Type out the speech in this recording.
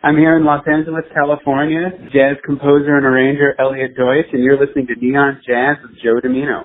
I'm here in Los Angeles, California. Jazz composer and arranger Elliot Deutsch, and you're listening to Neon Jazz with Joe Dimino.